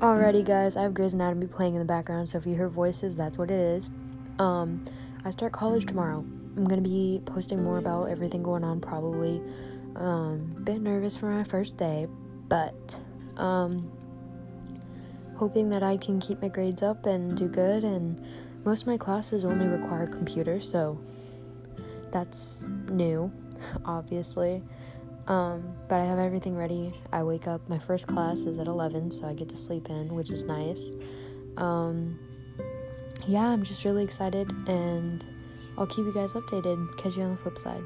Alrighty, guys, I have Grey's Anatomy playing in the background, so if you hear voices, that's what it is. Um, I start college tomorrow. I'm gonna be posting more about everything going on, probably. Um, bit nervous for my first day, but um, hoping that I can keep my grades up and do good. And most of my classes only require computers, so that's new, obviously. Um, but I have everything ready. I wake up, my first class is at 11, so I get to sleep in, which is nice. Um, yeah, I'm just really excited, and I'll keep you guys updated. Catch you on the flip side.